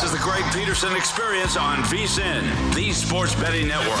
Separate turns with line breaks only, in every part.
This is the Greg Peterson Experience on VSIN, the Sports Betting Network.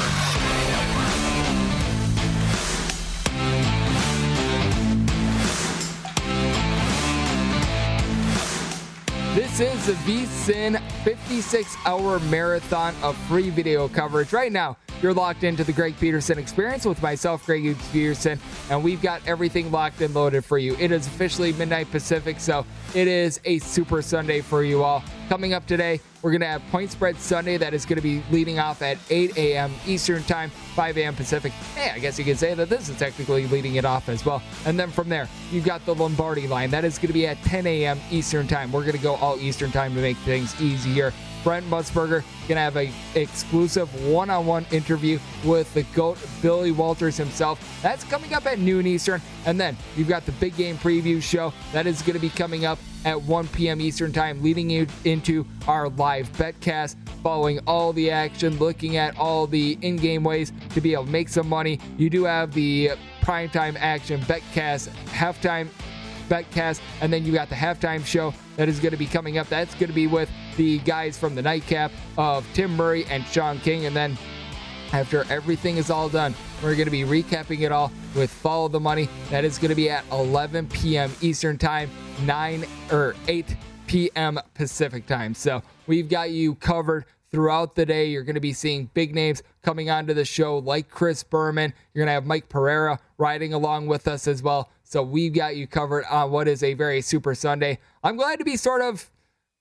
This is the VSIN 56 hour marathon of free video coverage. Right now, you're locked into the Greg Peterson experience with myself, Greg Peterson, and we've got everything locked and loaded for you. It is officially midnight Pacific, so it is a super Sunday for you all. Coming up today, we're going to have Point Spread Sunday that is going to be leading off at 8 a.m. Eastern Time, 5 a.m. Pacific. Hey, I guess you could say that this is technically leading it off as well. And then from there, you've got the Lombardi line. That is going to be at 10 a.m. Eastern Time. We're going to go all Eastern Time to make things easier. Brent Musburger gonna have a exclusive one-on-one interview with the GOAT Billy Walters himself. That's coming up at noon Eastern. And then you've got the big game preview show that is gonna be coming up at 1 p.m. Eastern time, leading you into our live betcast, following all the action, looking at all the in-game ways to be able to make some money. You do have the primetime action betcast halftime betcast, and then you got the halftime show that is going to be coming up. That's going to be with the guys from the nightcap of Tim Murray and Sean King, and then after everything is all done, we're going to be recapping it all with Follow the Money. That is going to be at 11 p.m. Eastern Time, 9 or 8 p.m. Pacific Time. So we've got you covered throughout the day. You're going to be seeing big names coming onto the show like Chris Berman. You're going to have Mike Pereira riding along with us as well. So we've got you covered on what is a very super Sunday. I'm glad to be sort of,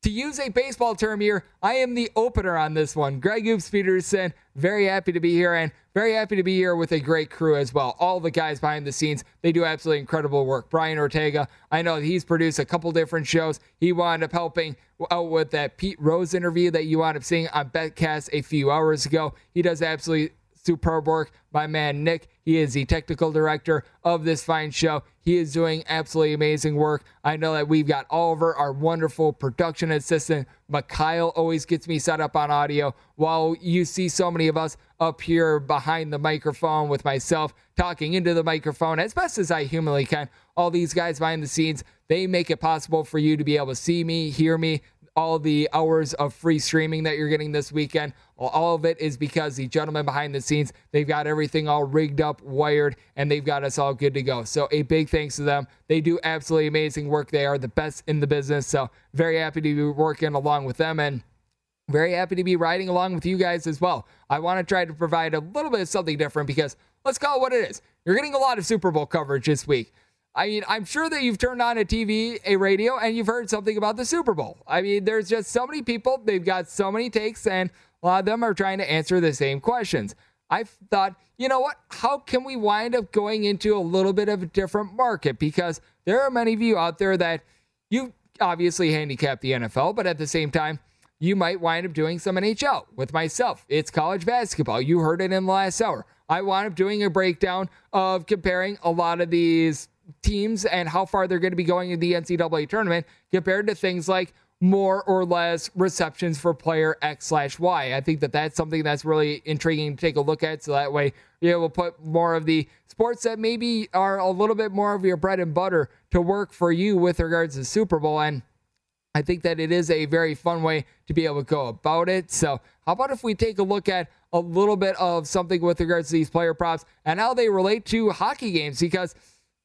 to use a baseball term here, I am the opener on this one. Greg Hoops Peterson, very happy to be here and very happy to be here with a great crew as well. All the guys behind the scenes, they do absolutely incredible work. Brian Ortega, I know he's produced a couple different shows. He wound up helping out with that Pete Rose interview that you wound up seeing on Betcast a few hours ago. He does absolutely superb work. My man Nick, he is the technical director of this fine show. He is doing absolutely amazing work. I know that we've got Oliver, our wonderful production assistant. Mikhail always gets me set up on audio, while you see so many of us up here behind the microphone with myself talking into the microphone as best as I humanly can. All these guys behind the scenes, they make it possible for you to be able to see me, hear me, all the hours of free streaming that you're getting this weekend. All of it is because the gentlemen behind the scenes, they've got everything all rigged up, wired, and they've got us all good to go. So a big thanks to them. They do absolutely amazing work. They are the best in the business. So very happy to be working along with them and very happy to be riding along with you guys as well. I want to try to provide a little bit of something different because let's call it what it is. You're getting a lot of Super Bowl coverage this week. I mean, I'm sure that you've turned on a TV, a radio, and you've heard something about the Super Bowl. I mean, there's just so many people, they've got so many takes, and a lot of them are trying to answer the same questions. I thought, you know what? How can we wind up going into a little bit of a different market? Because there are many of you out there that you obviously handicap the NFL, but at the same time, you might wind up doing some NHL. With myself, it's college basketball. You heard it in the last hour. I wound up doing a breakdown of comparing a lot of these teams and how far they're going to be going in the NCAA tournament compared to things like more or less receptions for player X slash Y. I think that that's something that's really intriguing to take a look at. So that way you're able to put more of the sports that maybe are a little bit more of your bread and butter to work for you with regards to Super Bowl. And I think that it is a very fun way to be able to go about it. So, how about if we take a look at a little bit of something with regards to these player props and how they relate to hockey games? Because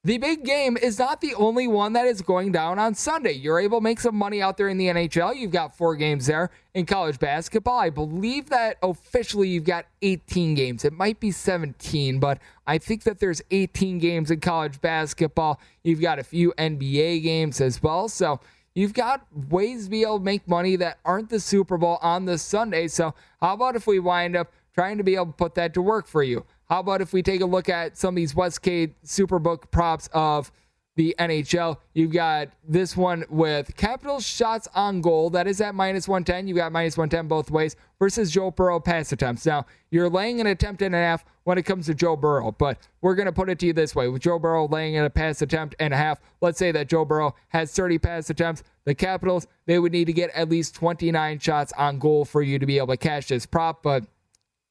the big game is not the only one that is going down on Sunday. You're able to make some money out there in the NHL. You've got four games there in college basketball. I believe that officially you've got 18 games. It might be 17, but I think that there's 18 games in college basketball. You've got a few NBA games as well. So you've got ways to be able to make money that aren't the Super Bowl on this Sunday. So how about if we wind up trying to be able to put that to work for you? How about if we take a look at some of these Westgate Superbook props of the NHL? You've got this one with capital shots on goal. That is at minus 110. You got minus 110 both ways versus Joe Burrow pass attempts. Now, you're laying an attempt and a half when it comes to Joe Burrow, but we're going to put it to you this way. With Joe Burrow laying in a pass attempt and a half, let's say that Joe Burrow has 30 pass attempts. The Capitals, they would need to get at least 29 shots on goal for you to be able to cash this prop, but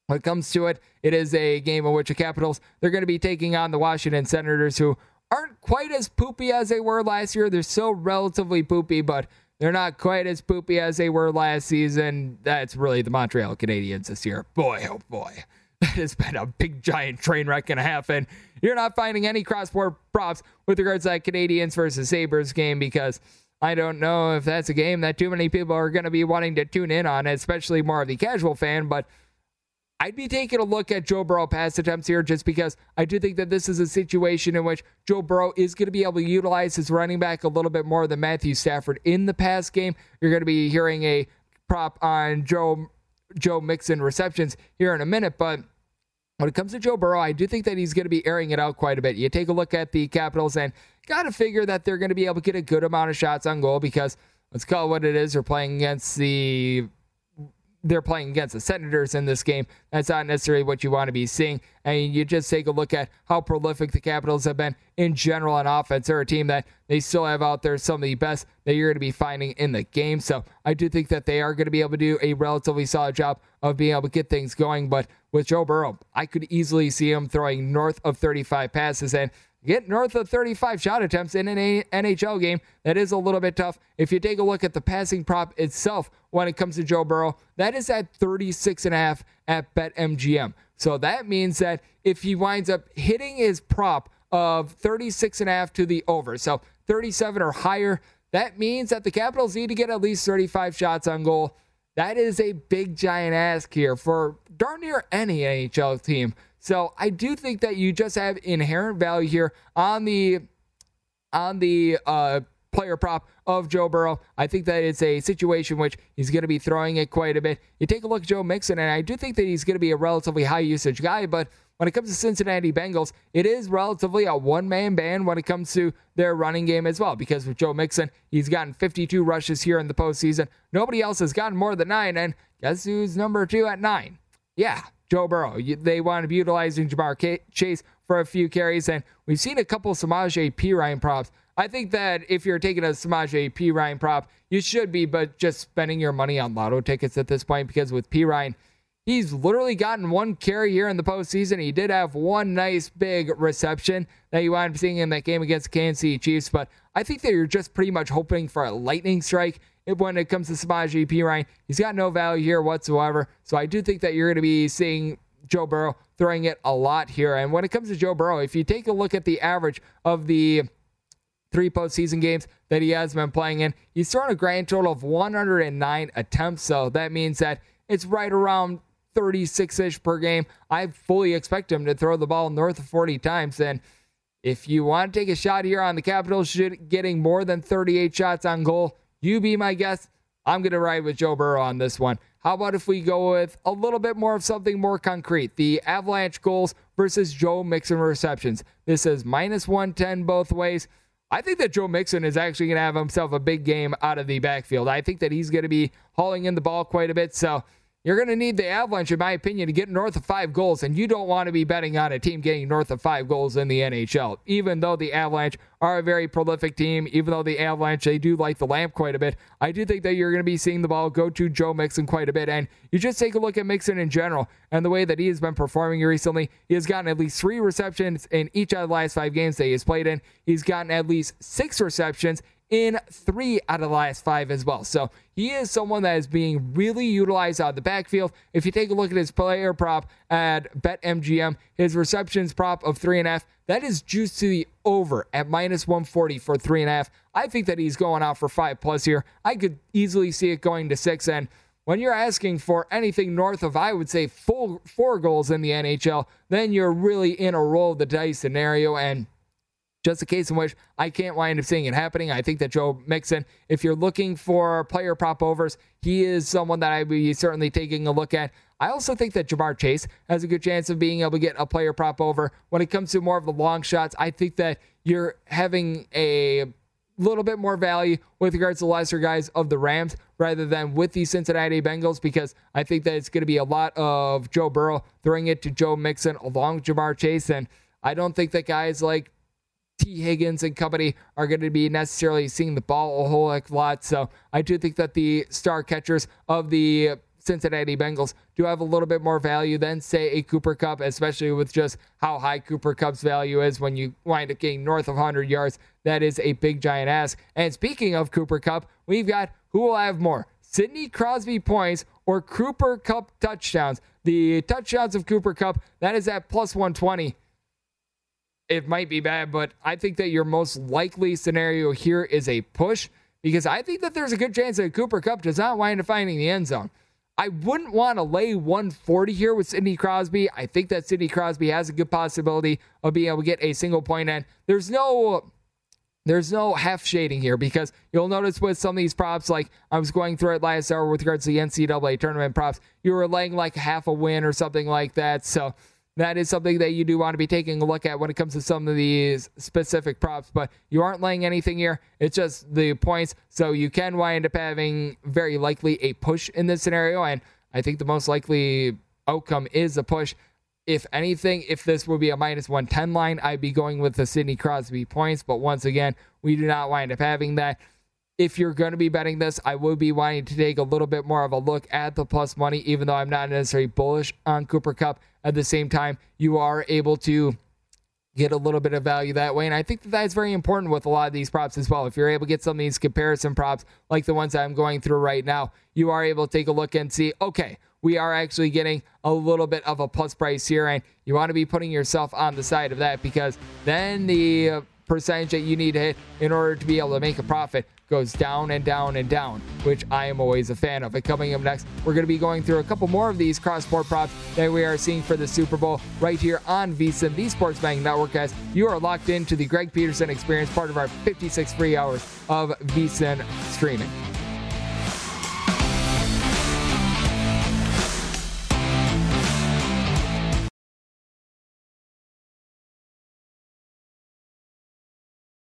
when it comes to it, it is a game in which the Capitals they're going to be taking on the Washington Senators, who aren't quite as poopy as they were last year. They're still relatively poopy, but they're not quite as poopy as they were last season. That's really the Montreal Canadiens this year. Boy, oh boy. That has been a big giant train wreck and a half, and you're not finding any cross-sport props with regards to that Canadiens versus Sabres game because I don't know if that's a game that too many people are going to be wanting to tune in on, especially more of the casual fan, but I'd be taking a look at Joe Burrow pass attempts here just because I do think that this is a situation in which Joe Burrow is going to be able to utilize his running back a little bit more than Matthew Stafford in the pass game. You're going to be hearing a prop on Joe Joe Mixon receptions here in a minute, but when it comes to Joe Burrow, I do think that he's going to be airing it out quite a bit. You take a look at the Capitals and got to figure that they're going to be able to get a good amount of shots on goal because let's call it what it is. They're playing against the they're playing against the Senators in this game. That's not necessarily what you want to be seeing. And you just take a look at how prolific the Capitals have been in general on offense. They're a team that they still have out there some of the best that you're going to be finding in the game. So I do think that they are going to be able to do a relatively solid job of being able to get things going. But with Joe Burrow, I could easily see him throwing north of 35 passes. And get north of 35 shot attempts in an NHL game. That is a little bit tough. If you take a look at the passing prop itself when it comes to Joe Burrow, that is at 36 and a half at BetMGM. So that means that if he winds up hitting his prop of 36 and a half to the over, so 37 or higher, that means that the Capitals need to get at least 35 shots on goal. That is a big giant ask here for darn near any NHL team. So I do think that you just have inherent value here on the on the uh, player prop of Joe Burrow. I think that it's a situation which he's going to be throwing it quite a bit. You take a look at Joe Mixon, and I do think that he's going to be a relatively high usage guy, but when it comes to Cincinnati Bengals, it is relatively a one man band when it comes to their running game as well. Because with Joe Mixon, he's gotten 52 rushes here in the postseason. Nobody else has gotten more than nine, and guess who's number two at nine? Yeah, Joe Burrow. They want to be utilizing Ja'Marr Chase for a few carries, and we've seen a couple Samaje Perine props. I think that if you're taking a Samaje Perine prop, you should be, but just spending your money on lotto tickets at this point because with P. Ryan, he's literally gotten one carry here in the postseason. He did have one nice big reception that you wound up seeing in that game against the Kansas City Chiefs, but I think that you're just pretty much hoping for a lightning strike when it comes to Samaje Perine. He's got no value here whatsoever. So I do think that you're going to be seeing Joe Burrow throwing it a lot here. And when it comes to Joe Burrow, if you take a look at the average of the three postseason games that he has been playing in, he's thrown a grand total of 109 attempts. So that means that it's right around 36 ish per game. I fully expect him to throw the ball north of 40 times. And if you want to take a shot here on the Capitals getting more than 38 shots on goal, you be my guest. I'm going to ride with Joe Burrow on this one. How about if we go with a little bit more of something more concrete? The Avalanche goals versus Joe Mixon receptions. This is minus 110 both ways. I think that Joe Mixon is actually going to have himself a big game out of the backfield. I think that he's going to be hauling in the ball quite a bit. So you're going to need the Avalanche, in my opinion, to get north of five goals, and you don't want to be betting on a team getting north of five goals in the NHL. Even though the Avalanche are a very prolific team, even though the Avalanche they do like the lamp quite a bit, I do think that you're going to be seeing the ball go to Joe Mixon quite a bit. And you just take a look at Mixon in general and the way that he has been performing recently. He has gotten at least three receptions in each of the last five games that he has played in. He's gotten at least six receptions in three out of the last five as well. So he is someone that is being really utilized out of the backfield. If you take a look at his player prop at BetMGM, his receptions prop of three and a half, that is juiced to the over at minus 140 for three and a half. I think that he's going out for five plus here. I could easily see it going to six. And when you're asking for anything north of, I would say, full four goals in the NHL, then you're really in a roll of the dice scenario. And just a case in which I can't wind up seeing it happening. I think that Joe Mixon, if you're looking for player prop overs, he is someone that I would be certainly taking a look at. I also think that Ja'Marr Chase has a good chance of being able to get a player prop over. When it comes to more of the long shots, I think that you're having a little bit more value with regards to the lesser guys of the Rams rather than with the Cincinnati Bengals because I think that it's going to be a lot of Joe Burrow throwing it to Joe Mixon along with Ja'Marr Chase. And I don't think that guys like Tee Higgins and company are going to be necessarily seeing the ball a whole lot. So I do think that the star catchers of the Cincinnati Bengals do have a little bit more value than, say, a Cooper Kupp, especially with just how high Cooper Kupp's value is when you wind up getting north of 100 yards. That is a big giant ask. And speaking of Cooper Kupp, we've got who will have more Sidney Crosby points or Cooper Kupp touchdowns. The touchdowns of Cooper Kupp, that is at plus 120 it might be bad, but I think that your most likely scenario here is a push because I think that there's a good chance that Cooper Kupp does not wind up finding the end zone. I wouldn't want to lay 140 here with Sidney Crosby. I think that Sidney Crosby has a good possibility of being able to get a single point in. There's no there's no half shading here because you'll notice with some of these props, like I was going through it last hour with regards to the NCAA tournament props, you were laying like half a win or something like that. So that is something that you do want to be taking a look at when it comes to some of these specific props. But you aren't laying anything here. It's just the points. So you can wind up having very likely a push in this scenario. And I think the most likely outcome is a push. If anything, if this would be a minus 110 line, I'd be going with the Sidney Crosby points. But once again, we do not wind up having that if you're going to be betting this, I would be wanting to take a little bit more of a look at the plus money, even though I'm not necessarily bullish on Cooper Kupp. At the same time, you are able to get a little bit of value that way. And I think that that's very important with a lot of these props as well. If you're able to get some of these comparison props, like the ones I'm going through right now, you are able to take a look and see, okay, we are actually getting a little bit of a plus price here. And you want to be putting yourself on the side of that because then the percentage that you need to hit in order to be able to make a profit goes down and down and down, which I am always a fan of. And coming up next, we're going to be going through a couple more of these cross sport props that we are seeing for the Super Bowl right here on VSIN, the Sports Betting Network, as you are locked into the Greg Peterson experience, part of our 56 free hours of VSIN streaming.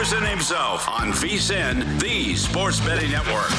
Peterson himself on VSIN, the Sports Betting Network.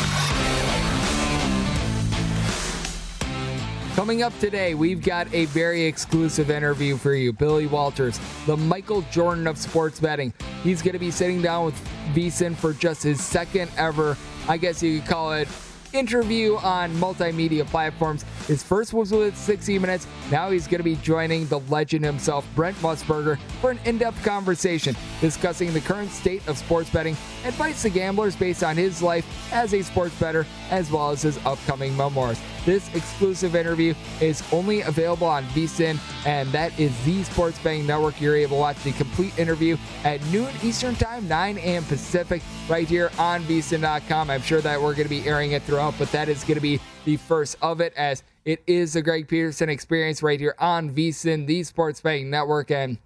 Coming up today, we've got a very exclusive interview for you. Billy Walters, the Michael Jordan of sports betting. He's going to be sitting down with VSIN for just his second ever, I guess you could call it, interview on multimedia platforms. His first was with 60 Minutes. Now he's going to be joining the legend himself, Brent Musburger, for an in depth conversation discussing the current state of sports betting, and advice to gamblers based on his life as a sports bettor, as well as his upcoming memoirs. This exclusive interview is only available on VSIN, and that is the Sports Betting Network. You're able to watch the complete interview at noon Eastern Time, 9 a.m. Pacific, right here on VSIN.com. I'm sure that we're going to be airing it throughout, but that is going to be the first of it, as it is the Greg Peterson experience right here on VSIN, the Sports Betting Network. And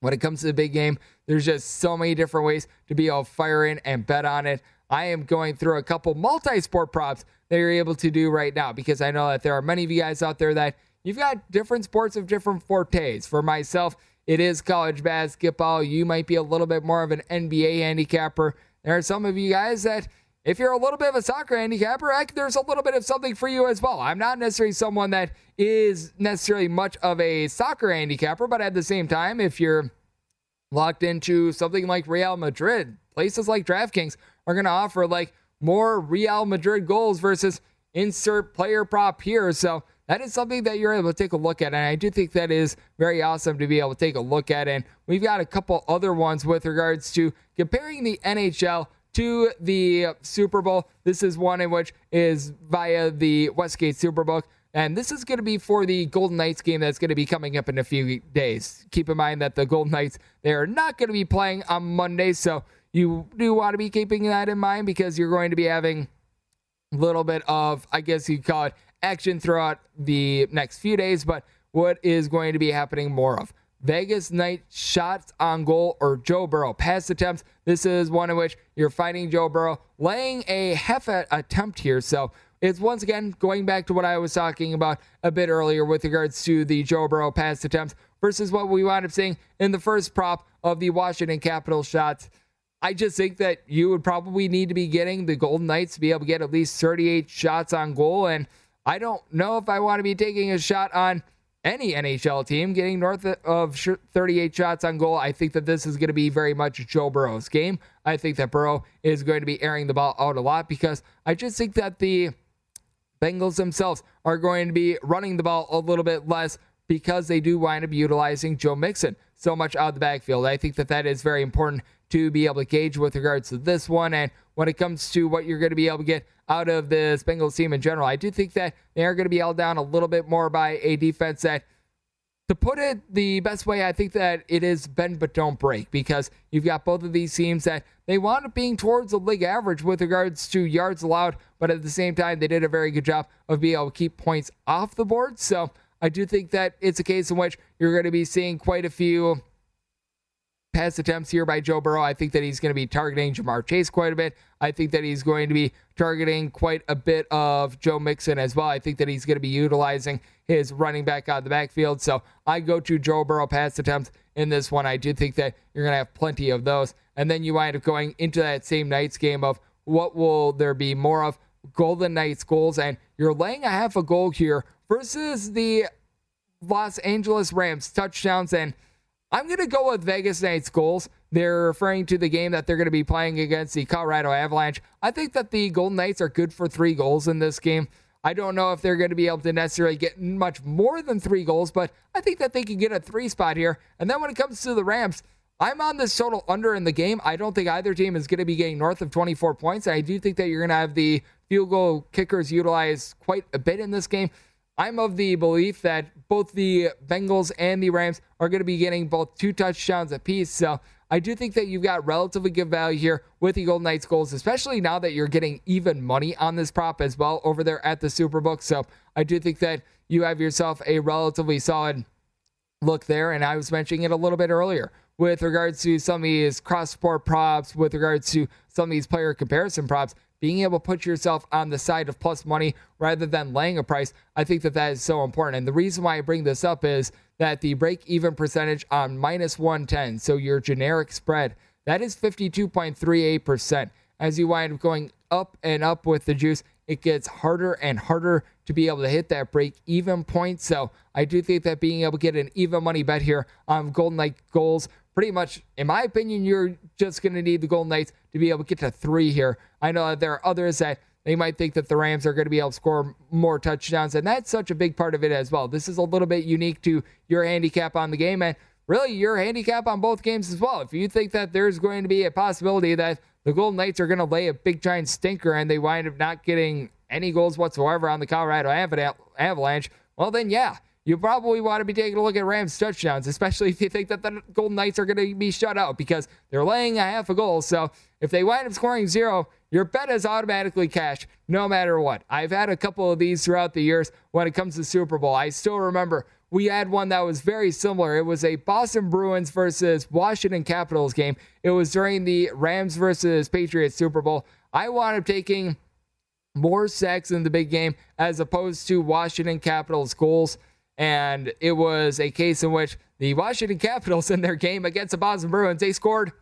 when it comes to the big game, there's just so many different ways to be to fire in and bet on it. I am going through a couple multi sport props that you're able to do right now because I know that there are many of you guys out there that you've got different sports of different fortes. For myself, it is college basketball. You might be a little bit more of an NBA handicapper. There are some of you guys that, if you're a little bit of a soccer handicapper, there's a little bit of something for you as well. I'm not necessarily someone that is necessarily much of a soccer handicapper, but at the same time, if you're locked into something like Real Madrid, places like DraftKings are going to offer like more Real Madrid goals versus insert player prop here. So that is something that you're able to take a look at. And I do think that is very awesome to be able to take a look at. And we've got a couple other ones with regards to comparing the NHL to the Super Bowl. This is one in which is via the Westgate Superbook. And this is going to be for the Golden Knights game that's going to be coming up in a few days. Keep in mind that the Golden Knights, they are not going to be playing on Monday. So you do want to be keeping that in mind because you're going to be having a little bit of, I guess you call it, action throughout the next few days. But what is going to be happening more of? Vegas Knight shots on goal or Joe Burrow pass attempts. This is one in which you're fighting Joe Burrow, laying a half attempt here. So it's once again going back to what I was talking about a bit earlier with regards to the Joe Burrow pass attempts versus what we wound up seeing in the first prop of the Washington Capitals shots. I just think that you would probably need to be getting the Golden Knights to be able to get at least 38 shots on goal. And I don't know if I want to be taking a shot on any NHL team getting north of 38 shots on goal. I think that this is going to be very much Joe Burrow's game. I think that Burrow is going to be airing the ball out a lot because I just think that the Bengals themselves are going to be running the ball a little bit less because they do wind up utilizing Joe Mixon so much out of the backfield. I think that that is very important to be able to gauge with regards to this one. And when it comes to what you're going to be able to get out of the Bengals team in general, I do think that they are going to be held down a little bit more by a defense that, to put it the best way, I think that it is bend but don't break because you've got both of these teams that they wound up being towards the league average with regards to yards allowed, but at the same time, they did a very good job of being able to keep points off the board. So I do think that it's a case in which you're going to be seeing quite a few pass attempts here by Joe Burrow. I think that he's going to be targeting Ja'Marr Chase quite a bit. I think that he's going to be targeting quite a bit of Joe Mixon as well. I think that he's going to be utilizing his running back out of the backfield. So I go to Joe Burrow pass attempts in this one. I do think that you're going to have plenty of those. And then you wind up going into that same night's game of what will there be more of Golden Knights goals. And you're laying a half a goal here versus the Los Angeles Rams touchdowns. And I'm going to go with Vegas Knights goals. They're referring to the game that they're going to be playing against the Colorado Avalanche. I think that the Golden Knights are good for three goals in this game. I don't know if they're going to be able to necessarily get much more than three goals, but I think that they can get a three spot here. And then when it comes to the Rams, I'm on this total under in the game. I don't think either team is going to be getting north of 24 points. I do think that you're going to have the field goal kickers utilized quite a bit in this game. I'm of the belief that both the Bengals and the Rams are going to be getting both two touchdowns apiece. So I do think that you've got relatively good value here with the Golden Knights goals, especially now that you're getting even money on this prop as well over there at the Superbook. So I do think that you have yourself a relatively solid look there. And I was mentioning it a little bit earlier with regards to some of these cross sport props, with regards to some of these player comparison props being able to put yourself on the side of plus money rather than laying a price, I think that that is so important. And the reason why I bring this up is that the break even percentage on minus 110, so your generic spread, that is 52.38%. As you wind up going up and up with the juice, it gets harder and harder to be able to hit that break even point. So I do think that being able to get an even money bet here on Golden Knight goals pretty much, in my opinion, you're just going to need the Golden Knights to be able to get to three here. I know that there are others that they might think that the Rams are going to be able to score more touchdowns. And that's such a big part of it as well. This is a little bit unique to your handicap on the game and really your handicap on both games as well. If you think that there's going to be a possibility that the Golden Knights are going to lay a big giant stinker and they wind up not getting any goals whatsoever on the Colorado Avalanche, well, then yeah, you probably want to be taking a look at Rams touchdowns, especially if you think that the Golden Knights are going to be shut out because they're laying a half a goal. So if they wind up scoring zero, your bet is automatically cash no matter what. I've had a couple of these throughout the years when it comes to Super Bowl. I still remember we had one that was very similar. It was a Boston Bruins versus Washington Capitals game. It was during the Rams versus Patriots Super Bowl. I wound up taking more sacks in the big game as opposed to Washington Capitals goals. And it was a case in which the Washington Capitals in their game against the Boston Bruins, they scored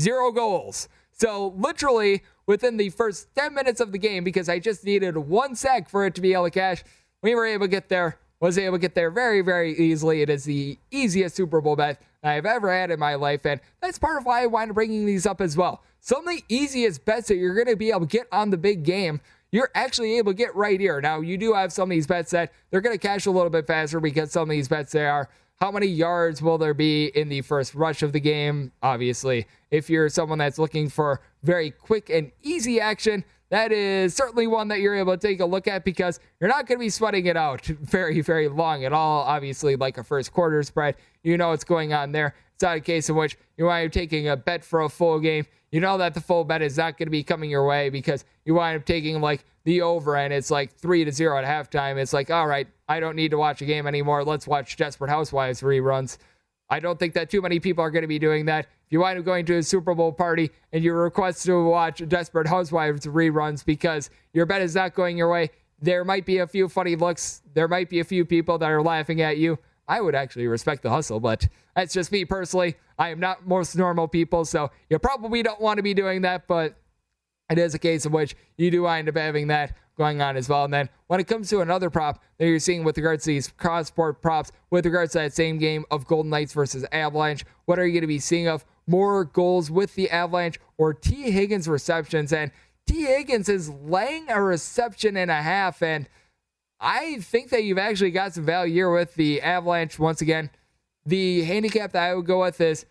zero goals. So literally within the first 10 minutes of the game, because I just needed one sack for it to be able to cash, we were able to get there, was able to get there very, very easily. It is the easiest Super Bowl bet I've ever had in my life. And that's part of why I wind up bringing these up as well. Some of the easiest bets that you're going to be able to get on the big game you're actually able to get right here. Now, you do have some of these bets that they're going to cash a little bit faster because some of these bets they are how many yards will there be in the first rush of the game? Obviously, if you're someone that's looking for very quick and easy action, that is certainly one that you're able to take a look at because you're not going to be sweating it out very, very long at all. Obviously, like a first quarter spread, you know what's going on there. Not a case in which you wind up taking a bet for a full game. You know that the full bet is not going to be coming your way because you wind up taking like the over and it's like three to zero at halftime. It's like, all right, I don't need to watch a game anymore. Let's watch Desperate Housewives reruns. I don't think that too many people are going to be doing that. If you wind up going to a Super Bowl party and you request to watch Desperate Housewives reruns because your bet is not going your way, there might be a few funny looks. There might be a few people that are laughing at you. I would actually respect the hustle, but that's just me personally. I am not most normal people, so you probably don't want to be doing that, but it is a case in which you do wind up having that going on as well. And then when it comes to another prop that you're seeing with regards to these cross sport props, with regards to that same game of Golden Knights versus Avalanche, what are you going to be seeing of more goals with the Avalanche or Tee Higgins receptions? And Tee Higgins is laying a reception and a half, and I think that you've actually got some value here with the Avalanche. Once again, the handicap that I would go with is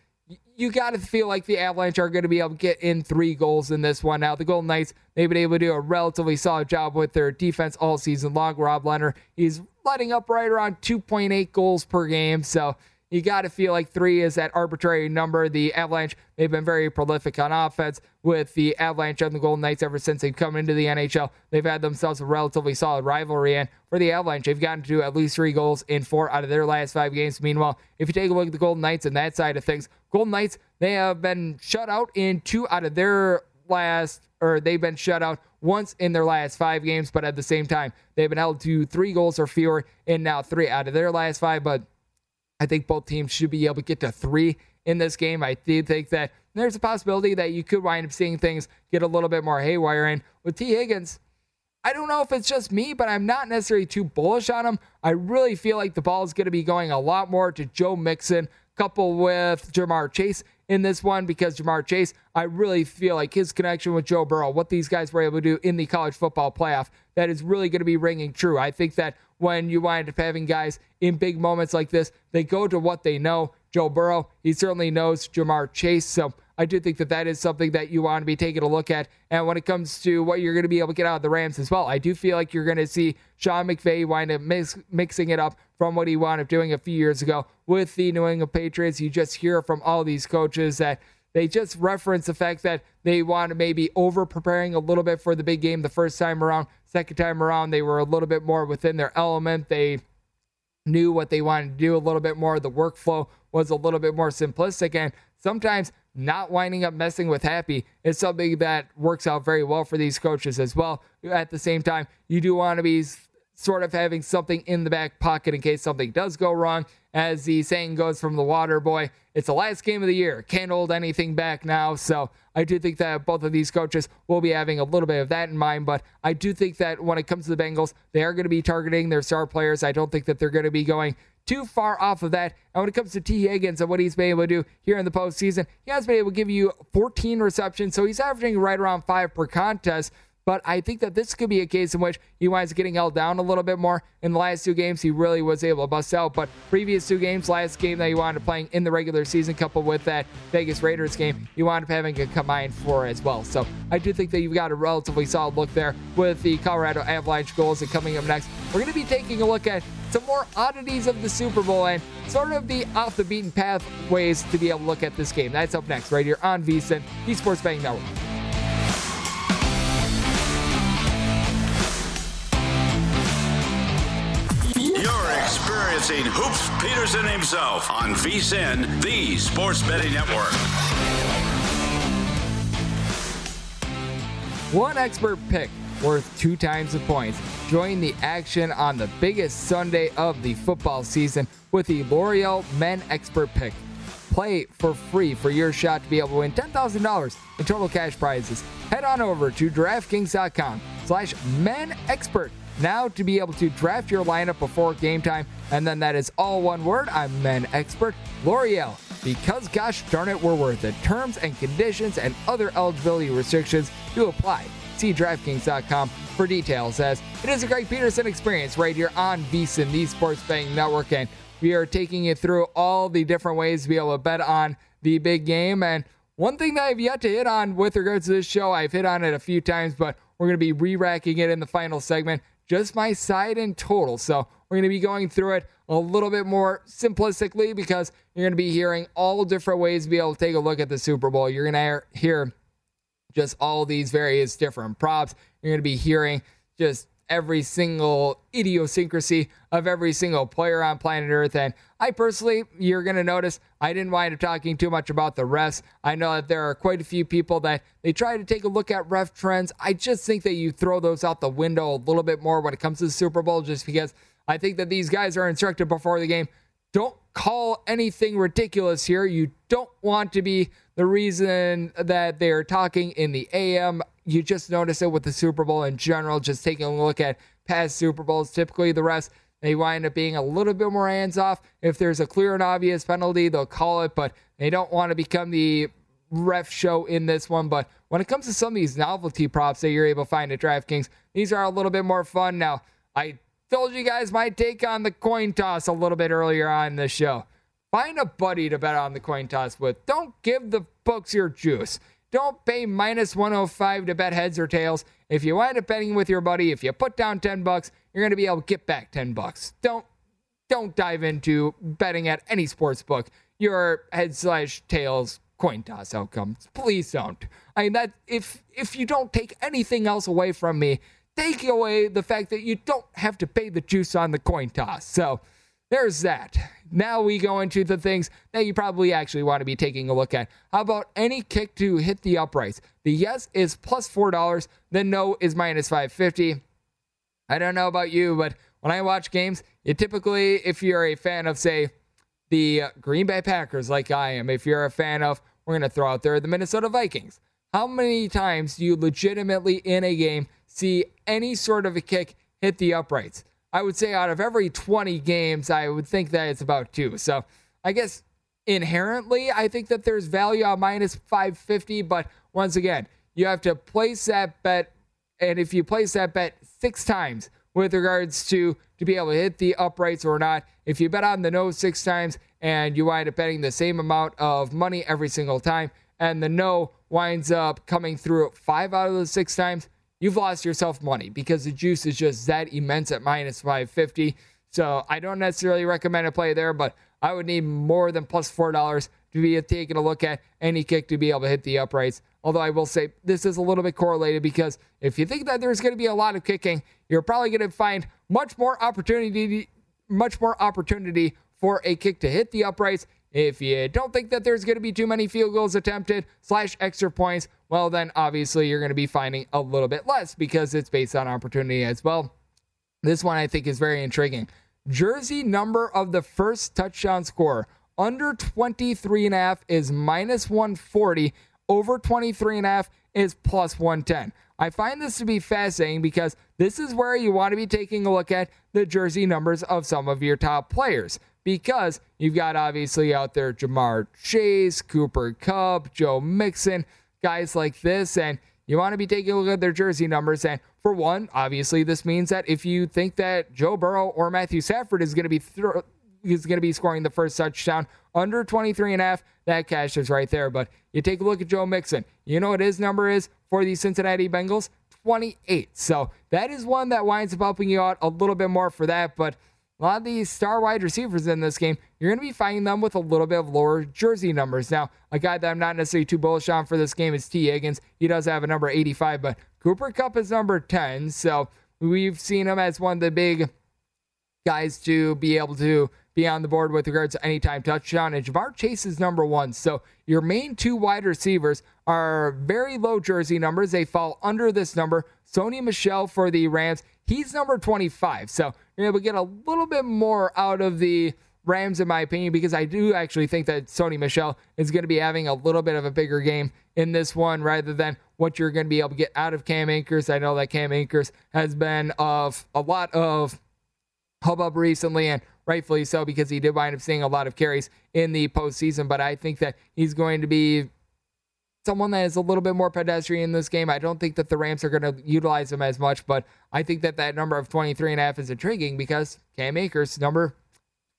you got to feel like the Avalanche are going to be able to get in three goals in this one. Now, the Golden Knights, they've been able to do a relatively solid job with their defense all season long. Robin Lehner, he's letting up right around 2.8 goals per game. So you got to feel like three is that arbitrary number. The Avalanche, they've been very prolific on offense with the Avalanche and the Golden Knights ever since they've come into the NHL. They've had themselves a relatively solid rivalry. And for the Avalanche, they've gotten to at least three goals in four out of their last five games. Meanwhile, if you take a look at the Golden Knights and that side of things, Golden Knights, they have been shut out in two out of their last, or they've been shut out once in their last five games, but at the same time, they've been held to three goals or fewer in now three out of their last five. But I think both teams should be able to get to three in this game. I do think that there's a possibility that you could wind up seeing things get a little bit more haywire. And with Tee Higgins, I don't know if it's just me, but I'm not necessarily too bullish on him. I really feel like the ball is going to be going a lot more to Joe Mixon, coupled with Ja'Marr Chase in this one because Ja'Marr Chase, I really feel like his connection with Joe Burrow, what these guys were able to do in the college football playoff, that is really going to be ringing true. I think that when you wind up having guys in big moments like this, they go to what they know. Joe Burrow, he certainly knows Ja'Marr Chase. So I do think that that is something that you want to be taking a look at. And when it comes to what you're going to be able to get out of the Rams as well, I do feel like you're going to see Sean McVay wind up mix, mixing it up from what he wound up doing a few years ago with the New England Patriots. You just hear from all these coaches that they just reference the fact that they want to maybe over preparing a little bit for the big game the first time around. Second time around, they were a little bit more within their element. They knew what they wanted to do a little bit more. The workflow was a little bit more simplistic. And sometimes not winding up messing with happy is something that works out very well for these coaches as well. At the same time, you do want to be sort of having something in the back pocket in case something does go wrong. As the saying goes from the water boy, it's the last game of the year. Can't hold anything back now. So I do think that both of these coaches will be having a little bit of that in mind. But I do think that when it comes to the Bengals, they are going to be targeting their star players. I don't think that they're going to be going too far off of that. And when it comes to Tee Higgins and what he's been able to do here in the postseason, he has been able to give you 14 receptions. So he's averaging right around five per contest. But I think that this could be a case in which he winds up getting held down a little bit more. In the last two games, he really was able to bust out. But previous two games, last game that he wound up playing in the regular season, coupled with that Vegas Raiders game, he wound up having a combined four as well. So I do think that you've got a relatively solid look there with the Colorado Avalanche goals. And coming up next, we're going to be taking a look at some more oddities of the Super Bowl and sort of the off the beaten path ways to be able to look at this game. That's up next, right here on VSIN, the Sports Betting Network.
Experiencing Hoops Peterson himself on VSIN, the Sports Betting Network.
One expert pick worth two times the points. Join the action on the biggest Sunday of the football season with the L'Oreal Men Expert Pick. Play for free for your shot to be able to win $10,000 in total cash prizes. Head on over to DraftKings.com slash Men Expert now to be able to draft your lineup before game time. And then that is all one word. I'm Men Expert L'Oreal. Because gosh darn it, we're worth it. Terms and conditions and other eligibility restrictions do apply. See DraftKings.com for details as it is a Greg Peterson experience right here on VSIN, the Sports Betting Network. And we are taking you through all the different ways to be able to bet on the big game. And one thing that I've yet to hit on with regards to this show, I've hit on it a few times, but we're going to be re racking it in the final segment. Just my side and total. So we're going to be going through it a little bit more simplistically because you're going to be hearing all different ways to be able to take a look at the Super Bowl. You're going to hear just all these various different props. You're going to be hearing just every single idiosyncrasy of every single player on planet Earth. And I personally, you're going to notice I didn't wind up talking too much about the refs. I know that there are quite a few people that they try to take a look at ref trends. I just think that you throw those out the window a little bit more when it comes to the Super Bowl, just because I think that these guys are instructed before the game. Don't call anything ridiculous here. You don't want to be the reason that they're talking in the AM. You just notice it with the Super Bowl in general, just taking a look at past Super Bowls. Typically, the refs, they wind up being a little bit more hands off. If there's a clear and obvious penalty, they'll call it, but they don't want to become the ref show in this one. But when it comes to some of these novelty props that you're able to find at DraftKings, these are a little bit more fun. Now, I told you guys my take on the coin toss a little bit earlier on the show. Find a buddy to bet on the coin toss with. Don't give the books your juice. Don't pay minus 105 to bet heads or tails. If you wind up betting with your buddy, if you put down 10 bucks, you're going to be able to get back 10 bucks. Don't don't dive into betting at any sports book your head slash tails coin toss outcomes. Please don't. I mean that if if you don't take anything else away from me, take away the fact that you don't have to pay the juice on the coin toss. So there's that. Now we go into the things that you probably actually want to be taking a look at. How about any kick to hit the uprights? The yes is plus four dollars. The no is minus five fifty. I don't know about you, but when I watch games, you typically, if you're a fan of say the Green Bay Packers, like I am, if you're a fan of, we're gonna throw out there the Minnesota Vikings. How many times do you legitimately in a game see any sort of a kick hit the uprights? I would say out of every 20 games, I would think that it's about two. So I guess inherently, I think that there's value on minus 550. But once again, you have to place that bet. And if you place that bet six times with regards to to be able to hit the uprights or not, if you bet on the no six times and you wind up betting the same amount of money every single time, and the no winds up coming through five out of the six times, you've lost yourself money because the juice is just that immense at minus 550. So I don't necessarily recommend a play there, but I would need more than plus four dollars to be taking a look at any kick to be able to hit the uprights. Although I will say this is a little bit correlated because if you think that there's going to be a lot of kicking, you're probably going to find much more opportunity, much more opportunity for a kick to hit the uprights. If you don't think that there's going to be too many field goals attempted slash extra points, well, then obviously you're going to be finding a little bit less because it's based on opportunity as well. This one I think is very intriguing. Jersey number of the first touchdown score under 23 and a half is minus 140. Over 23 and a half is plus 110. I find this to be fascinating because this is where you want to be taking a look at the jersey numbers of some of your top players because you've got obviously out there Ja'Marr Chase, Cooper Kupp, Joe Mixon, guys like this, and you want to be taking a look at their jersey numbers. And for one, obviously, this means that if you think that Joe Burrow or Matthew Stafford is going to be is going to be scoring the first touchdown under 23 and a half, that cash is right there. But you take a look at Joe Mixon. You know what his number is for the Cincinnati Bengals? 28. So that is one that winds up helping you out a little bit more for that. But a lot of these star wide receivers in this game, you're going to be finding them with a little bit of lower jersey numbers. Now, a guy that I'm not necessarily too bullish on for this game is Tee Higgins. He does have a number 85, but Cooper Kupp is number 10. So we've seen him as one of the big guys to be able to be on the board with regards to anytime touchdown. And Ja'Marr Chase is number one. So your main two wide receivers are very low jersey numbers. They fall under this number. Sony Michel for the Rams, he's number 25. So you're able to get a little bit more out of the Rams, in my opinion, because I do actually think that Sony Michel is going to be having a little bit of a bigger game in this one rather than what you're going to be able to get out of Cam Akers. I know that Cam Akers has been of a lot of hubbub recently, and rightfully so because he did wind up seeing a lot of carries in the postseason. But I think that he's going to be someone that is a little bit more pedestrian in this game. I don't think that the Rams are going to utilize him as much, but I think that that number of 23 and a half is intriguing because Cam Akers, number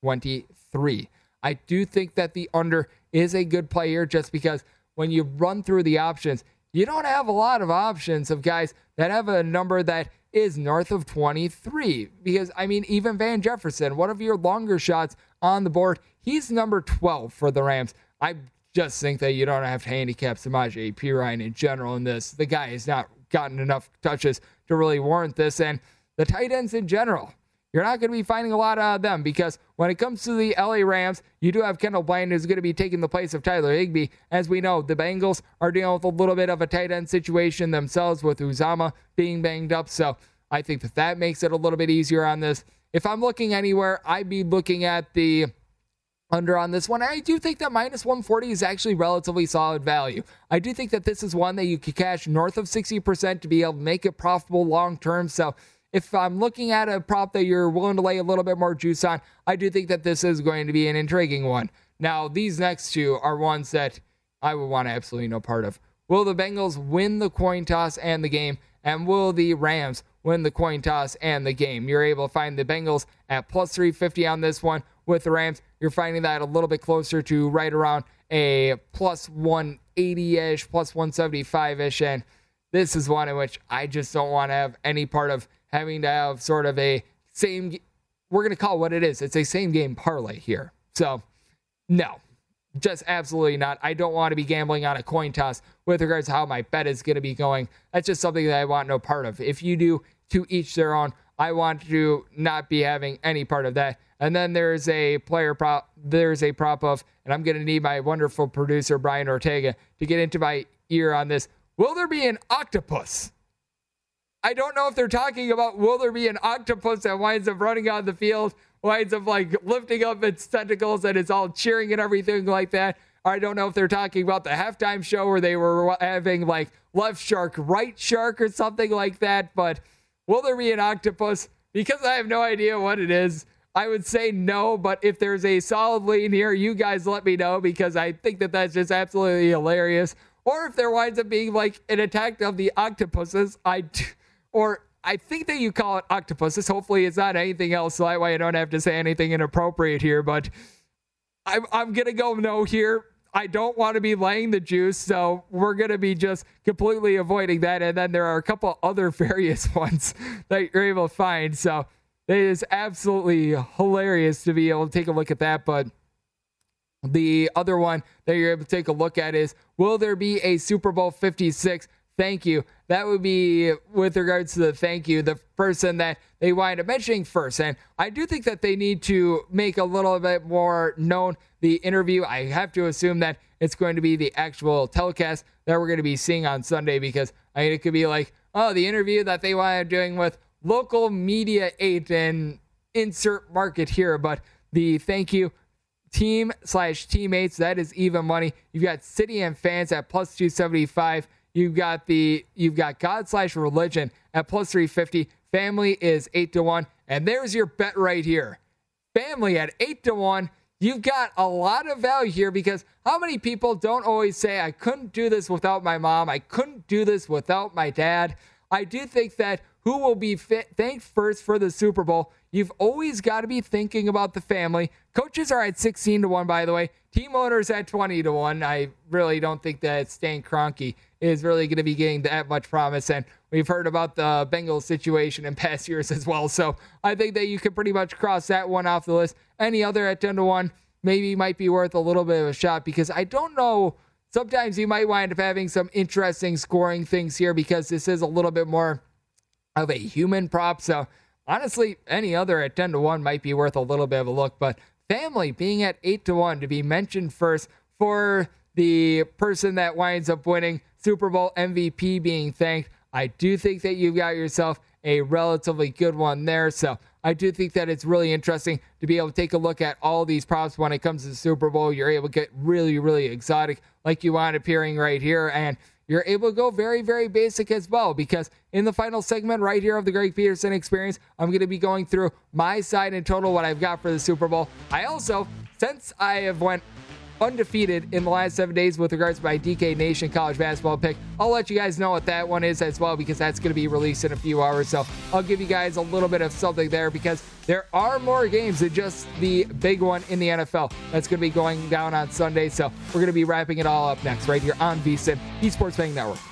23. I do think that the under is a good play here just because when you run through the options, you don't have a lot of options of guys that have a number that is north of 23. Because, I mean, even Van Jefferson, one of your longer shots on the board, he's number 12 for the Rams. I just think that you don't have to handicap Samaje Perine in general in this. The guy has not gotten enough touches to really warrant this. And the tight ends in general, you're not going to be finding a lot out of them because when it comes to the LA Rams, you do have Kendall Blanton who's going to be taking the place of Tyler Higbee. As we know, the Bengals are dealing with a little bit of a tight end situation themselves with Uzomah being banged up. So I think that that makes it a little bit easier on this. If I'm looking anywhere, I'd be looking at the under on this one. I do think that minus 140 is actually relatively solid value. I do think that this is one that you could cash north of 60% to be able to make it profitable long term. So if I'm looking at a prop that you're willing to lay a little bit more juice on, I do think that this is going to be an intriguing one. Now, these next two are ones that I would want absolutely no part of. Will the Bengals win the coin toss and the game? And will the Rams win the coin toss and the game? You're able to find the Bengals at plus 350 on this one. With the Rams, you're finding that a little bit closer to right around a plus 180 ish, plus 175 ish. And this is one in which I just don't want to have any part of having to have sort of a same. We're going to call what it is. It's a same game parlay here. So, no, just absolutely not. I don't want to be gambling on a coin toss with regards to how my bet is going to be going. That's just something that I want no part of. If you do to each their own, I want to not be having any part of that. And then there's a player prop, there's a prop of, and I'm going to need my wonderful producer, Brian Ortega, to get into my ear on this. Will there be an octopus? I don't know if they're talking about will there be an octopus that winds up running on the field, winds up like lifting up its tentacles and it's all cheering and everything like that. I don't know if they're talking about the halftime show where they were having like left shark, right shark, or something like that. But will there be an octopus? Because I have no idea what it is. I would say no, but if there's a solid lean here, you guys let me know because I think that that's just absolutely hilarious. Or if there winds up being like an attack of the octopuses, I. T- or I think that you call it octopuses. Hopefully, it's not anything else. So that way, I don't have to say anything inappropriate here. But I'm, I'm to go no here. I don't want to be laying the juice. So we're going to be just completely avoiding that. And then there are a couple other various ones that you're able to find. So it is absolutely hilarious to be able to take a look at that. But the other one that you're able to take a look at is Will there be a Super Bowl 56? thank you. That would be with regards to the thank you, the person that they wind up mentioning first. And I do think that they need to make a little bit more known the interview. I have to assume that it's going to be the actual telecast that we're going to be seeing on Sunday because I mean, it could be like, oh, the interview that they wind up doing with local media and insert market here. But the thank you team slash teammates, that is even money. You've got city and fans at plus 275. You've got the you've got God slash religion at plus 350. Family is eight to one, and there's your bet right here. Family at eight to one. you've got a lot of value here because how many people don't always say, I couldn't do this without my mom, I couldn't do this without my dad? I do think that who will be fit, thanked first for the Super Bowl. You've always got to be thinking about the family. Coaches are at 16 to 1, by the way. Team owners at 20 to 1. I really don't think that Stan Kroenke is really going to be getting that much promise. And we've heard about the Bengals situation in past years as well. So I think that you could pretty much cross that one off the list. Any other at 10 to 1 maybe might be worth a little bit of a shot because I don't know sometimes you might wind up having some interesting scoring things here because this is a little bit more of a human prop. So honestly, any other at 10 to 1 might be worth a little bit of a look. But family being at 8 to 1 to be mentioned first for the person that winds up winning Super Bowl MVP being thanked. I do think that you've got yourself a relatively good one there. So I do think that it's really interesting to be able to take a look at all these props when it comes to the Super Bowl. You're able to get really, really exotic, like you wind up hearing right here. And you're able to go very, very basic as well. Because in the final segment right here of the Greg Peterson experience, I'm going to be going through my side in total, what I've got for the Super Bowl. I also, since I have went undefeated in the last seven days with regards to my DK Nation college basketball pick. I'll let you guys know what that one is as well because that's going to be released in a few hours. So I'll give you guys a little bit of something there because there are more games than just the big one in the NFL that's going to be going down on Sunday. So we're going to be wrapping it all up next right here on VSIN, Esports Betting Network.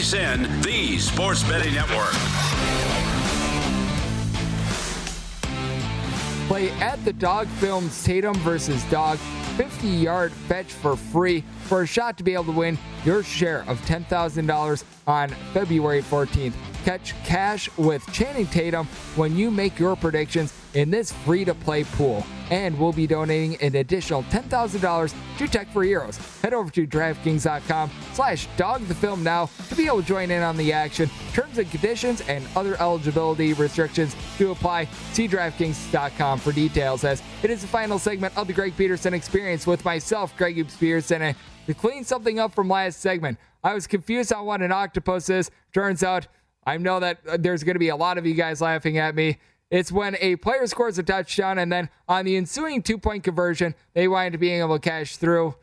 VSIN, the Sports Betting Network.
Play at the Dog Films Tatum versus Dog 50 yard fetch for free for a shot to be able to win your share of $10,000 on February 14th. Catch cash with Channing Tatum when you make your predictions in this free to play pool. And we'll be donating an additional $10,000 to Tech for Heroes. Head over to DraftKings.com slash dog the film now to be able to join in on the action. Terms and conditions and other eligibility restrictions do apply. See DraftKings.com for details as it is the final segment of the Greg Peterson experience with myself, Greg Hoops Peterson. And to clean something up from last segment, I was confused on what an octopus is. Turns out I know that uh, there's going to be a lot of you guys laughing at me. It's when a player scores a touchdown and then on the ensuing two point conversion, they wind up being able to cash through.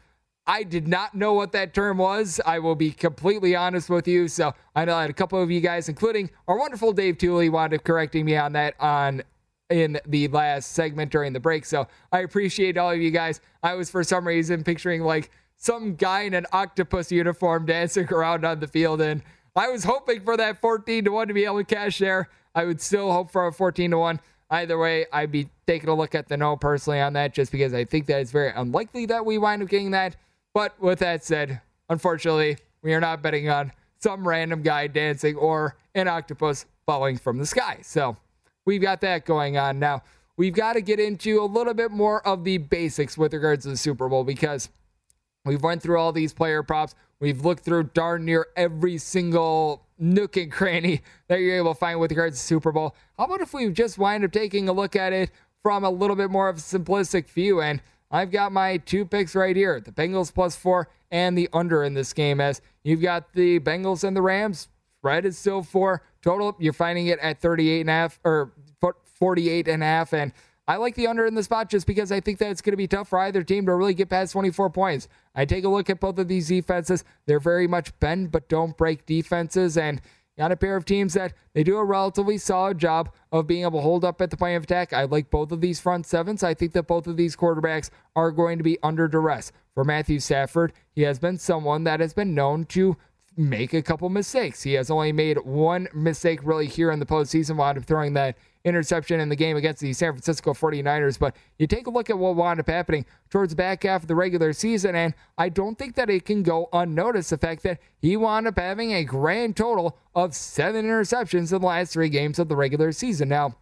I did not know what that term was. I will be completely honest with you. So I know that a couple of you guys, including our wonderful Dave Tooley, wound up correcting me on that on in the last segment during the break. So I appreciate all of you guys. I was for some reason picturing like some guy in an octopus uniform dancing around on the field and I was hoping for that 14 to 1 to be able to cash there. I would still hope for a 14 to 1. Either way, I'd be taking a look at the no personally on that just because I think that it's very unlikely that we wind up getting that. But with that said, unfortunately, we are not betting on some random guy dancing or an octopus falling from the sky. So we've got that going on. Now, we've got to get into a little bit more of the basics with regards to the Super Bowl because we've went through all these player props. We've looked through darn near every single nook and cranny that you're able to find with regards to Super Bowl. How about if we just wind up taking a look at it from a little bit more of a simplistic view? And I've got my two picks right here the Bengals plus four and the under in this game, as you've got the Bengals and the Rams spread is still four. Total, you're finding it at 38 and a half or 48 and a half. And I like the under in the spot just because I think that it's going to be tough for either team to really get past 24 points. I take a look at both of these defenses. They're very much bend but don't break defenses. And got a pair of teams that they do a relatively solid job of being able to hold up at the point of attack. I like both of these front sevens. I think that both of these quarterbacks are going to be under duress. For Matthew Stafford, he has been someone that has been known to make a couple mistakes. He has only made one mistake really here in the postseason, wound up throwing that interception in the game against the San Francisco 49ers. But you take a look at what wound up happening towards the back half of the regular season, and I don't think that it can go unnoticed the fact that he wound up having a grand total of seven interceptions in the last three games of the regular season. Now,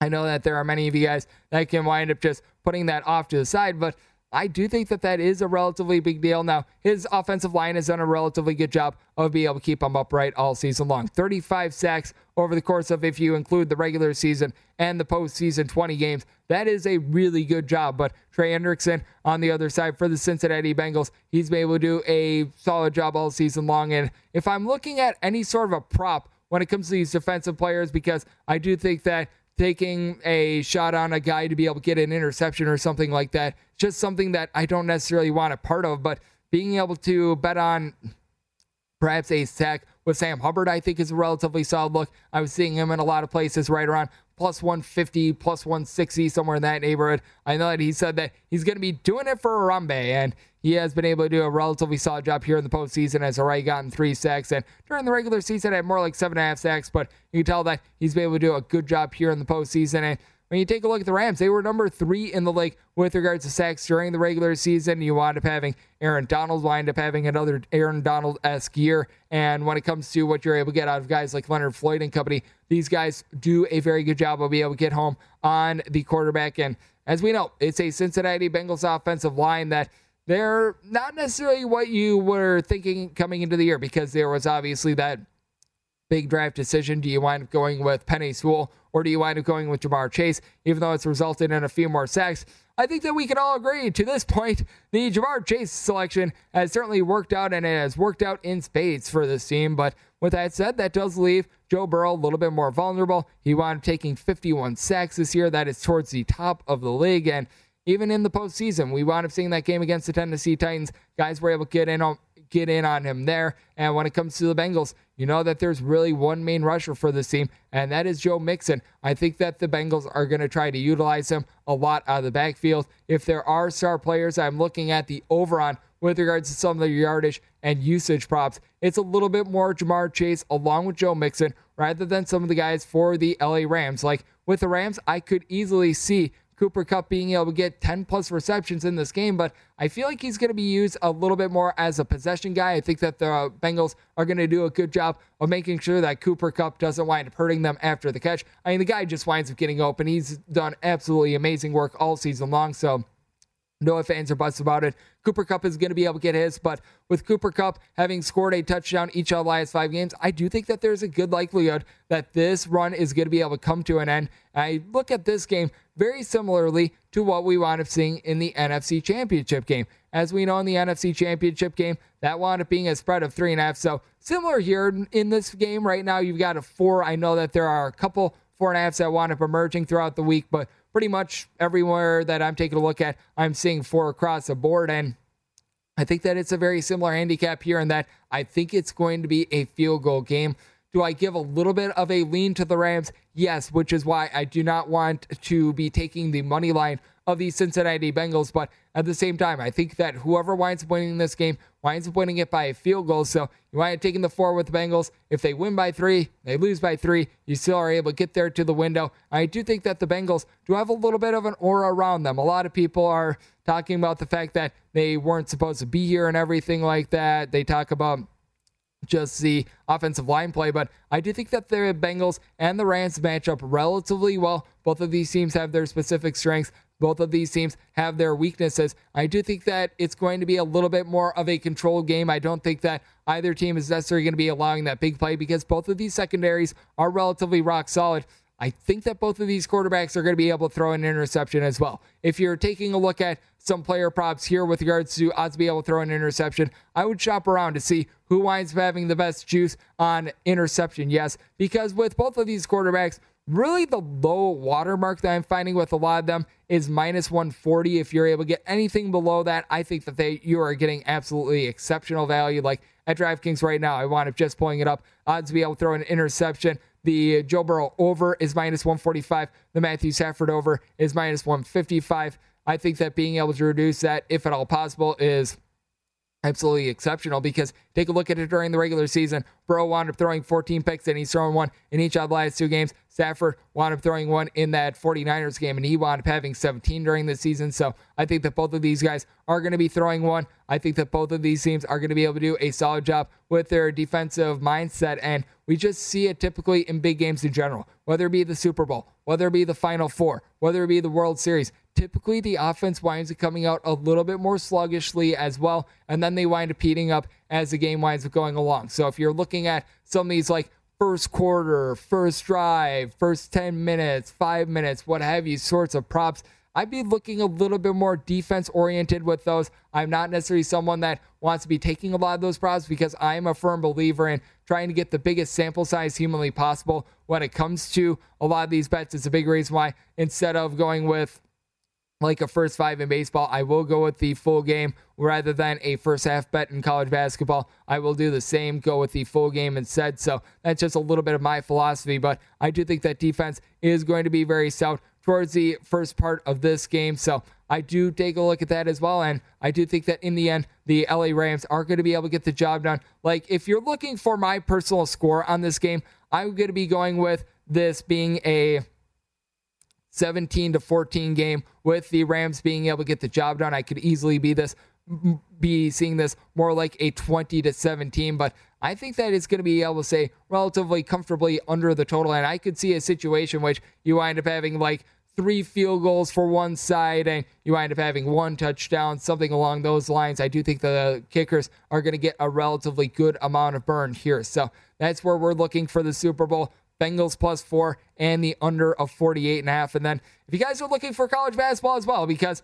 I know that there are many of you guys that can wind up just putting that off to the side, but I do think that that is a relatively big deal. Now, his offensive line has done a relatively good job of being able to keep him upright all season long. 35 sacks over the course of, if you include the regular season and the postseason 20 games. That is a really good job. But Trey Hendrickson on the other side for the Cincinnati Bengals, he's been able to do a solid job all season long. And if I'm looking at any sort of a prop when it comes to these defensive players, because I do think that taking a shot on a guy to be able to get an interception or something like that. Just something that I don't necessarily want a part of, but being able to bet on perhaps a sack with Sam Hubbard, I think is a relatively solid look. I was seeing him in a lot of places right around plus 150, plus 160, somewhere in that neighborhood. I know that he said that he's going to be doing it for Harambe, and he has been able to do a relatively solid job here in the postseason. Has already gotten three sacks, and during the regular season, had more like seven and a half sacks. But you can tell that he's been able to do a good job here in the postseason, and when you take a look at the Rams, they were number three in the league with regards to sacks during the regular season. You wind up having Aaron Donald wind up having another Aaron Donald esque year. And when it comes to what you're able to get out of guys like Leonard Floyd and company, these guys do a very good job of being able to get home on the quarterback. And as we know, it's a Cincinnati Bengals offensive line that they're not necessarily what you were thinking coming into the year because there was obviously that big draft decision. Do you wind up going with Penei Sewell or do you wind up going with Ja'Marr Chase, even though it's resulted in a few more sacks? I think that we can all agree to this point, the Ja'Marr Chase selection has certainly worked out and it has worked out in spades for this team. But with that said, that does leave Joe Burrow a little bit more vulnerable. He wound up taking 51 sacks this year. That is towards the top of the league. And even in the postseason, we wound up seeing that game against the Tennessee Titans. Guys were able to get in on get in on him there. And when it comes to the Bengals, you know that there's really one main rusher for this team, and that is Joe Mixon. I think that the Bengals are going to try to utilize him a lot out of the backfield. If there are star players, I'm looking at the over on with regards to some of the yardage and usage props. It's a little bit more Ja'Marr Chase along with Joe Mixon rather than some of the guys for the LA Rams. Like with the Rams, I could easily see Cooper Kupp being able to get 10 plus receptions in this game, but I feel like he's going to be used a little bit more as a possession guy. I think that the uh, Bengals are going to do a good job of making sure that Cooper Kupp doesn't wind up hurting them after the catch. I mean, the guy just winds up getting open. He's done absolutely amazing work all season long, so no fans are buts about it. Cooper Kupp is going to be able to get his, but with Cooper Kupp having scored a touchdown each of the last five games, I do think that there's a good likelihood that this run is going to be able to come to an end. I look at this game very similarly to what we wound up seeing in the NFC Championship game. As we know in the NFC Championship game, that wound up being a spread of three and a half. So similar here in this game right now, you've got a four. I know that there are a couple four and a halfs that wound up emerging throughout the week, but pretty much everywhere that I'm taking a look at, I'm seeing four across the board. And I think that it's a very similar handicap here in that I think it's going to be a field goal game. Do I give a little bit of a lean to the Rams? Yes, which is why I do not want to be taking the money line of the Cincinnati Bengals. But at the same time, I think that whoever winds up winning this game winds up winning it by a field goal. So you wind up taking the four with the Bengals. If they win by three, they lose by three, you still are able to get there to the window. I do think that the Bengals do have a little bit of an aura around them. A lot of people are talking about the fact that they weren't supposed to be here and everything like that. They talk about just the offensive line play, but I do think that the Bengals and the Rams match up relatively well. Both of these teams have their specific strengths. Both of these teams have their weaknesses. I do think that it's going to be a little bit more of a controlled game. I don't think that either team is necessarily going to be allowing that big play because both of these secondaries are relatively rock solid. I think that both of these quarterbacks are going to be able to throw an interception as well. If you're taking a look at some player props here with regards to odds to be able to throw an interception, I would shop around to see who winds up having the best juice on interception. Yes, because with both of these quarterbacks, really the low watermark that I'm finding with a lot of them is minus 140. If you're able to get anything below that, I think that they you are getting absolutely exceptional value. Like at DraftKings right now, I wound up just pulling it up. Odds to be able to throw an interception. The uh, Joe Burrow over is minus 145. The Matthew Stafford over is minus 155. I think that being able to reduce that, if at all possible, is absolutely exceptional because take a look at it during the regular season. Burrow wound up throwing 14 picks and he's thrown one in each of the last two games. Stafford wound up throwing one in that 49ers game and he wound up having 17 during the season. So I think that both of these guys are going to be throwing one. I think that both of these teams are going to be able to do a solid job with their defensive mindset. And we just see it typically in big games in general, whether it be the Super Bowl, whether it be the Final Four, whether it be the World Series typically the offense winds up coming out a little bit more sluggishly as well, and then they wind up heating up as the game winds up going along. So if you're looking at some of these like first quarter, first drive, first 10 minutes, five minutes, what have you, sorts of props. I'd be looking a little bit more defense oriented with those. I'm not necessarily someone that wants to be taking a lot of those props because I am a firm believer in trying to get the biggest sample size humanly possible when it comes to a lot of these bets. It's a big reason why instead of going with like a first five in baseball, I will go with the full game rather than a first half bet in college basketball. I will do the same, go with the full game instead. So that's just a little bit of my philosophy, but I do think that defense is going to be very stout towards the first part of this game. So I do take a look at that as well. And I do think that in the end, the LA Rams are going to be able to get the job done. Like, if you're looking for my personal score on this game, I'm going to be going with this being a 17 to 14 game with the Rams being able to get the job done. I could easily be this be seeing this more like a 20 to 17, but I think that it's going to be able to say relatively comfortably under the total. And I could see a situation which you wind up having like three field goals for one side and you wind up having one touchdown, something along those lines. I do think the kickers are going to get a relatively good amount of burn here. So that's where we're looking for the Super Bowl. Bengals plus four, and the under of 48 and a half. And then if you guys are looking for college basketball as well, because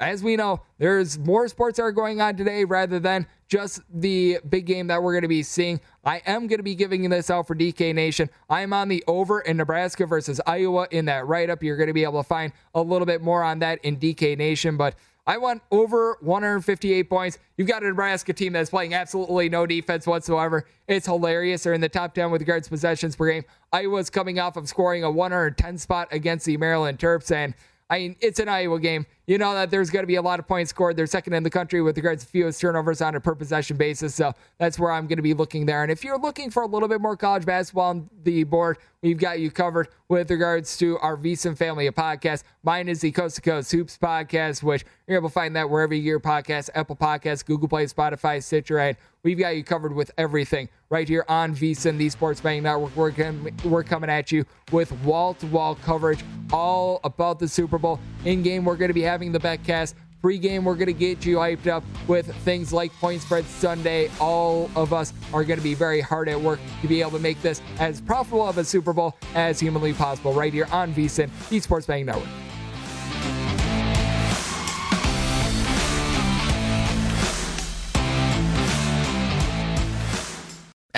as we know, there's more sports that are going on today rather than just the big game that we're going to be seeing. I am going to be giving this out for DK Nation. I'm on the over in Nebraska versus Iowa in that write up. You're going to be able to find a little bit more on that in DK Nation, but I want over 158 points. You've got a Nebraska team that's playing absolutely no defense whatsoever. It's hilarious. They're in the top 10 with regards to possessions per game. Iowa's coming off of scoring a 110 spot against the Maryland Terps, and I mean, it's an Iowa game. You know that there's going to be a lot of points scored. They're second in the country with regards to fewest turnovers on a per possession basis. So that's where I'm going to be looking there. And if you're looking for a little bit more college basketball on the board, we've got you covered with regards to our VSiN family of podcasts. Mine is the Coast to Coast Hoops podcast, which you're able to find that wherever you get podcasts, Apple Podcasts, Google Play, Spotify, Stitcher, and we've got you covered with everything right here on VSiN, the Sports Betting Network. We're, we're coming at you with wall-to-wall coverage all about the Super Bowl. In-game, we're going to be having the betcast. Pre-game, we're going to get you hyped up with things like Point Spread Sunday. All of us are going to be very hard at work to be able to make this as profitable of a Super Bowl as humanly possible right here on VSiN, the Sports Betting Network.